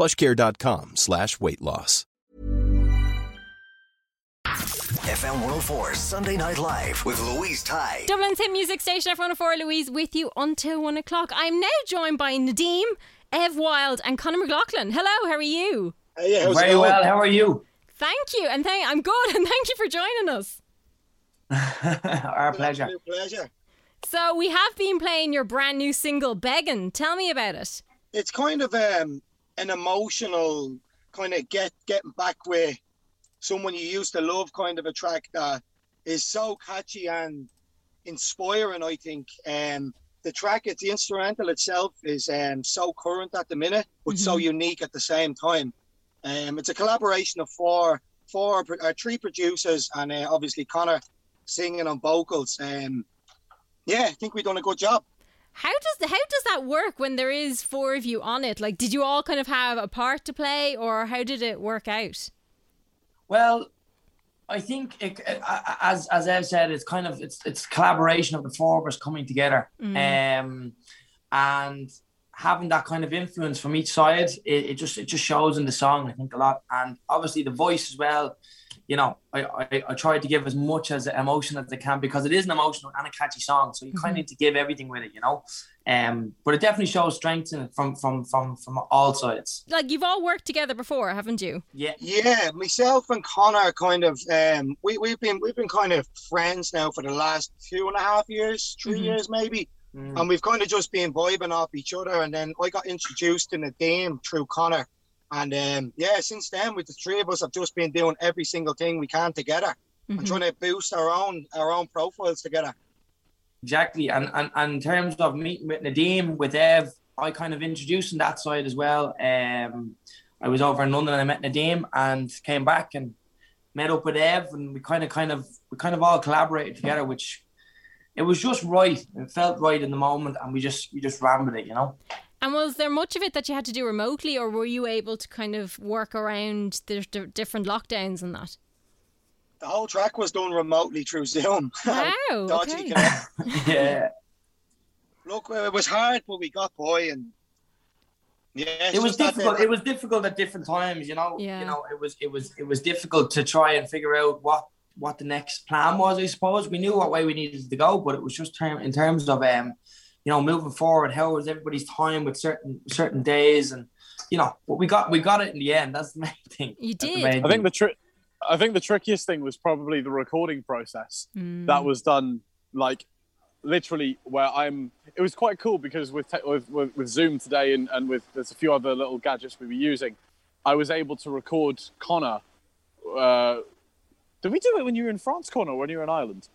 plushcare.com slash weight loss. FM 104 Sunday Night Live with Louise Ty. Dublin's hit music station F104 Louise with you until one o'clock. I'm now joined by Nadim, Ev Wild, and Conor McLaughlin. Hello, how are you? Uh, yeah, how's Very going? well. How are you? Thank you, and thank I'm good, and thank you for joining us. Our pleasure. Pleasure. So we have been playing your brand new single, "Begging." Tell me about it. It's kind of um, an emotional kind of get getting back with someone you used to love kind of a track that is so catchy and inspiring. I think um, the track, it's the instrumental itself is um, so current at the minute, but so unique at the same time. Um, it's a collaboration of four, four, uh, three producers, and uh, obviously Connor singing on vocals. Um, yeah, I think we've done a good job. How does how does that work when there is four of you on it? Like, did you all kind of have a part to play, or how did it work out? Well, I think it, as as Ev said, it's kind of it's it's collaboration of the four of us coming together, um, and having that kind of influence from each side. It, it just it just shows in the song. I think a lot, and obviously the voice as well. You know, I, I, I tried to give as much as emotion as I can because it is an emotional and a catchy song. So you kind of need to give everything with it, you know. Um, but it definitely shows strength in it from from from from all sides. Like, you've all worked together before, haven't you? Yeah, Yeah, myself and Connor kind of um we, we've been we've been kind of friends now for the last two and a half years, 3 Mhm. years maybe. Mm. And we've kind of just been vibing off each other and then I got introduced in a game through Connor. And um yeah, since then with the three of us have just been doing every single thing we can together Mm-hmm. and trying to boost our own our own profiles together. Exactly, and, and and in terms of meeting with Nadim, with Ev, I kind of introduced in that side as well. Um, I was over in London and I met Nadim and came back and met up with Ev, and we kind of kind of we kind of all collaborated together, which it was just right. It felt right in the moment, and we just we just ran with it, you know. And was there much of it that you had to do remotely, or were you able to kind of work around the d- different lockdowns and that? The whole track was done remotely through Zoom. Wow, okay. yeah, Look, uh, it was hard, but we got by and yeah, it was difficult. It was difficult at different times, you know. Yeah. You know, it was it was it was difficult to try and figure out what what the next plan was. I suppose we knew what way we needed to go, but it was just term in terms of um, you know, moving forward. How was everybody's time with certain certain days, and you know, but we got we got it in the end. That's the main thing. You did. main I think the trick. I think the trickiest thing was probably the recording process. Mm. That was done like literally where I'm. It was quite cool because with te- with, with, with Zoom today and, and with there's a few other little gadgets we were using, I was able to record Connor. Uh, did we do it when you were in France, Connor, or when you were in Ireland?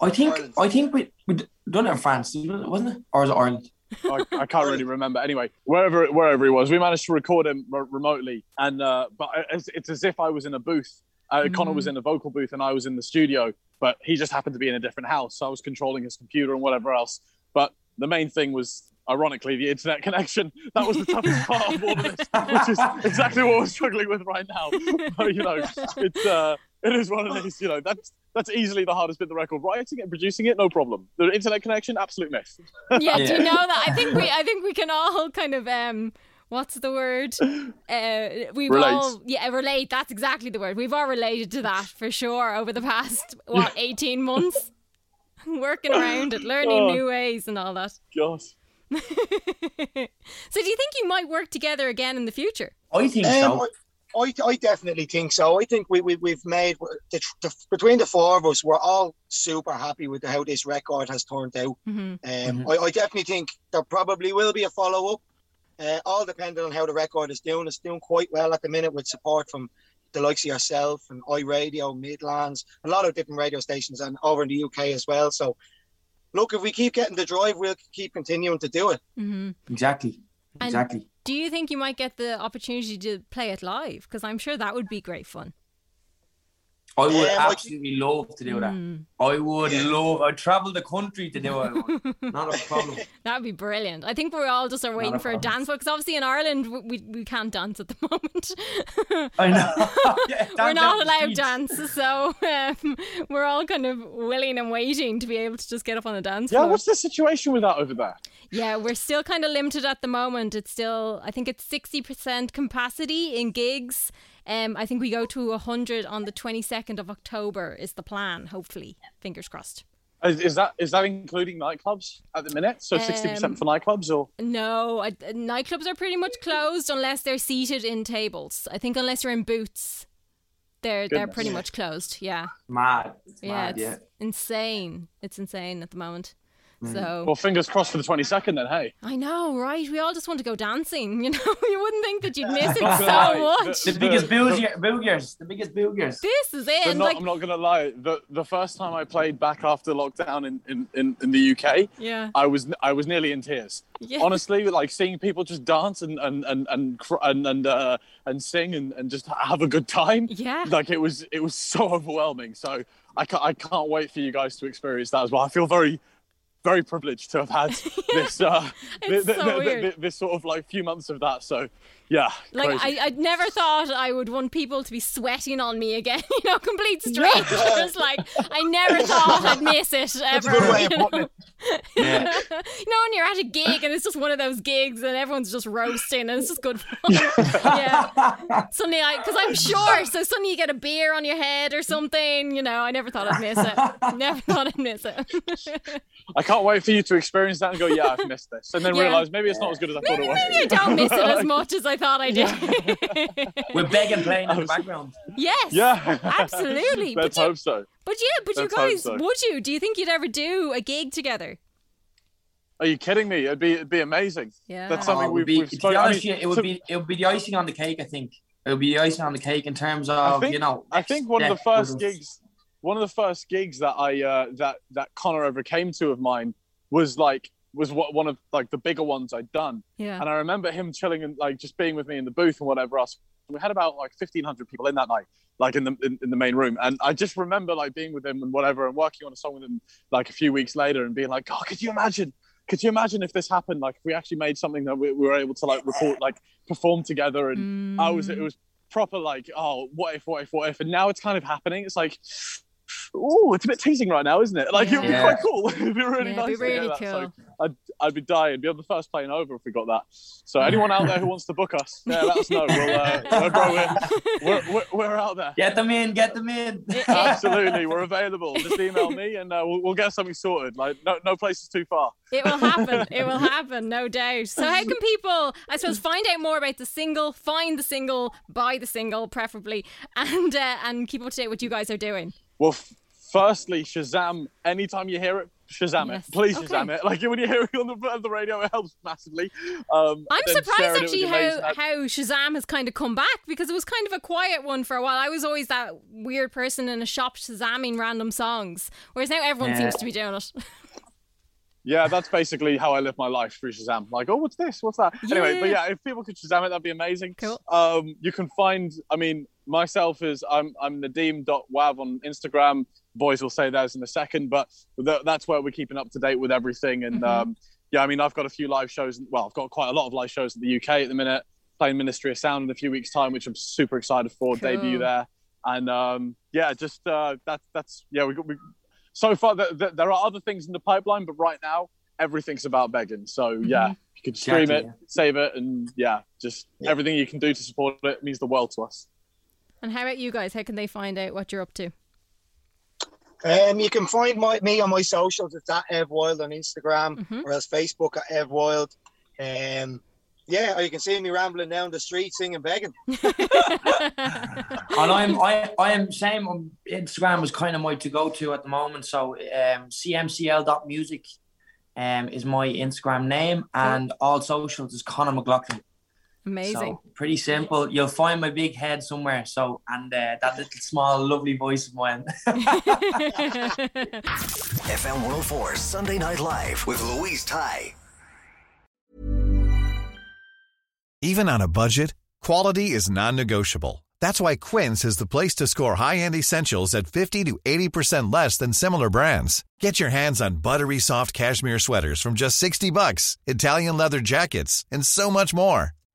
I think Ireland. I think we we done it in France, wasn't it, or was it Ireland? I, I can't really remember. Anyway, wherever wherever he was, we managed to record him re- remotely, and uh, but it's, it's as if I was in a booth. Uh, Connor was in a vocal booth, and I was in the studio. But he just happened to be in a different house, so I was controlling his computer and whatever else. But the main thing was, ironically, the internet connection. That was the toughest part of all of this, which is exactly what we're struggling with right now. But, you know, it's uh, it is one of these. You know, that's that's easily the hardest bit of the record. Writing it and producing it, no problem. The internet connection, absolute myth. yeah, do you know that? I think we I think we can all kind of um what's the word? Uh we've Relate. all yeah, relate, that's exactly the word. We've all related to that for sure over the past what, eighteen months? Working around it, learning Oh. new ways and all that. Gosh. so do you think you might work together again in the future? I think Um, so. I, I definitely think so. I think we, we we've made the, the, between the four of us, we're all super happy with how this record has turned out. Mm-hmm. Um, Mhm. I, I definitely think there probably will be a follow up. Uh, all depending on how the record is doing. It's doing quite well at the minute with support from the likes of yourself and iRadio, Midlands, a lot of different radio stations, and over in the UK as well. So, look, if we keep getting the drive, we'll keep continuing to do it. hmm Exactly. And- Exactly. Do you think you might get the opportunity to play it live? Because I'm sure that would be great fun. I would Yeah, I absolutely love to do that. Mm. I would Yeah. love. I'd travel the country to do it. Not a problem. That would be brilliant. I think we're all just are waiting a for a problem. dance because obviously in Ireland we, we can't dance at the moment. I know. Yeah, we're not allowed streets. dance, so um, we're all kind of willing and waiting to be able to just get up on a dance Yeah, floor. what's the situation with that over there? Yeah, we're still kind of limited at the moment. It's still, I think it's 60% capacity in gigs. Um, I think we go to 100 on the 22nd of October is the plan, hopefully. Fingers crossed. Is, is that is that including nightclubs at the minute? So sixty Um, percent for nightclubs, or No, I, nightclubs are pretty much closed unless they're seated in tables. I think unless you're in booths, they're they're pretty much closed. Yeah, Mad. It's yeah, mad, it's yeah. insane. It's insane at the moment. So well, fingers crossed for the twenty second. Then, hey, I know, right? We all just want to go dancing. You know, you wouldn't think that you'd miss it Not gonna lie, so the- much. The biggest boogers, boogers, the biggest boogers. This is it. not, like, I'm not gonna lie. The the first time I played back after lockdown in, in, in, in the UK, yeah, I was I was nearly in tears. yeah. Honestly, like seeing people just dance and and and and and and, uh, and sing and, and just have a good time. Yeah. Like it was it was so overwhelming. So I can't I can't wait for you guys to experience that as well. I feel very very privileged to have had this uh It's thi- thi- so thi- weird. thi- this sort of like few months of that. So yeah, Like crazy. I, I never thought I would want people to be sweating on me again. You know, complete strangers. like I never thought I'd miss it ever. That's a good way of putting it. Yeah. you know, when you're at a gig and it's just one of those gigs and everyone's just roasting and it's just good fun. yeah. Suddenly, I because I'm short, so suddenly you get a beer on your head or something. You know, I never thought I'd miss it. Never thought I'd miss it. I can't wait for you to experience that and go, yeah, I've missed this, and then Yeah. realize maybe it's not as good as I thought it was. maybe I don't miss it as much as I thought I did. With Begging playing in the background. yes. Yeah, Absolutely. Let's you- hope so. But yeah, but you guys, so. would you? Do you think you'd ever do a gig together? Are you kidding me? It'd be it'd be amazing. Yeah. That's Oh, something it would we've, be, we've to be spoken. I honest, mean, with you, it would to- be it would be the icing on the cake. I think it would be the icing on the cake in terms of think- you know. I think one of the first step gigs, one of the first gigs that I uh, that that Connor ever came to of mine was like was what one of like the bigger ones I'd done, Yeah. and I remember him chilling and like just being with me in the booth and whatever else. We had about like fifteen hundred people in that night, like in the in, in the main room, and I just remember like being with them and whatever, and working on a song with them like a few weeks later, and being like, God, could you imagine? Could you imagine if this happened? Like if we actually made something that we, we were able to like report like perform together, and I was it mm. was proper like oh what if what if what if and now it's kind of happening it's like oh it's a bit teasing right now isn't it like it would be Yeah. quite cool it'd be really Yeah, nice it'd be really cool. So I'd, I'd be dying. Be on the first plane over if we got that. So anyone out there who wants to book us yeah let us know. We'll uh, we're, we're, we're, we're, we're out there. Get them in, get them in. absolutely. We're available. Just email me and uh, we'll, we'll get something sorted. Like no, no place is too far. It will happen. It will happen, no doubt. So, how can people, I suppose, find out more about the single, find the single, buy the single, preferably, and uh, and keep up to date what you guys are doing? Well, f- firstly, Shazam. Anytime you hear it, Shazam Yes. it. Please Okay. Shazam it. Like when you hear it on the, on the radio, it helps massively. Um, I'm surprised actually would be amazing. how, how Shazam has kind of come back because it was kind of a quiet one for a while. I was always that weird person in a shop Shazamming random songs, whereas now everyone Yeah. seems to be doing it. Yeah, that's basically how I live my life through Shazam. Like, oh, what's this? What's that? Anyway, but Yeah. yeah, if people could Shazam it, that'd be amazing. Cool. Um, you can find. I mean, myself is I'm I'm Nadeem.wav on Instagram. Boys will say those in a second, but th- that's where we're keeping up to date with everything. And Mhm. um, yeah, I mean, I've got a few live shows. Well, I've got quite a lot of live shows in the UK at the minute. Playing Ministry of Sound in a few weeks' time, which I'm super excited for. Cool. Debut there, and um, yeah, just uh, that's that's yeah. We we, so far. Th- th- there are other things in the pipeline, but right now everything's about begging. So yeah, you can stream Exactly, it, yeah. save it, and yeah, just everything you can do to support it means the world to us. And how about you guys? How can they find out what you're up to? Um, you can find my, me on my socials. It's at Ev Wild on Instagram Mhm. or else Facebook at Ev Wild. Um, Yeah, or you can see me rambling down the street singing, begging. and I'm I I am same on Instagram is kind of my to go to at the moment. So um cmcl.music um is my Instagram name and all socials is Connor McLaughlin. Amazing. So pretty simple. You'll find my big head somewhere. So and uh, that little small lovely voice of mine. FM 104 Sunday Night Live with Louise Ty. Even on a budget, quality is non-negotiable. That's why Quince is the place to score high-end essentials at 50 to 80% less than similar brands. Get your hands on buttery soft cashmere sweaters from just 60 bucks, Italian leather jackets, and so much more.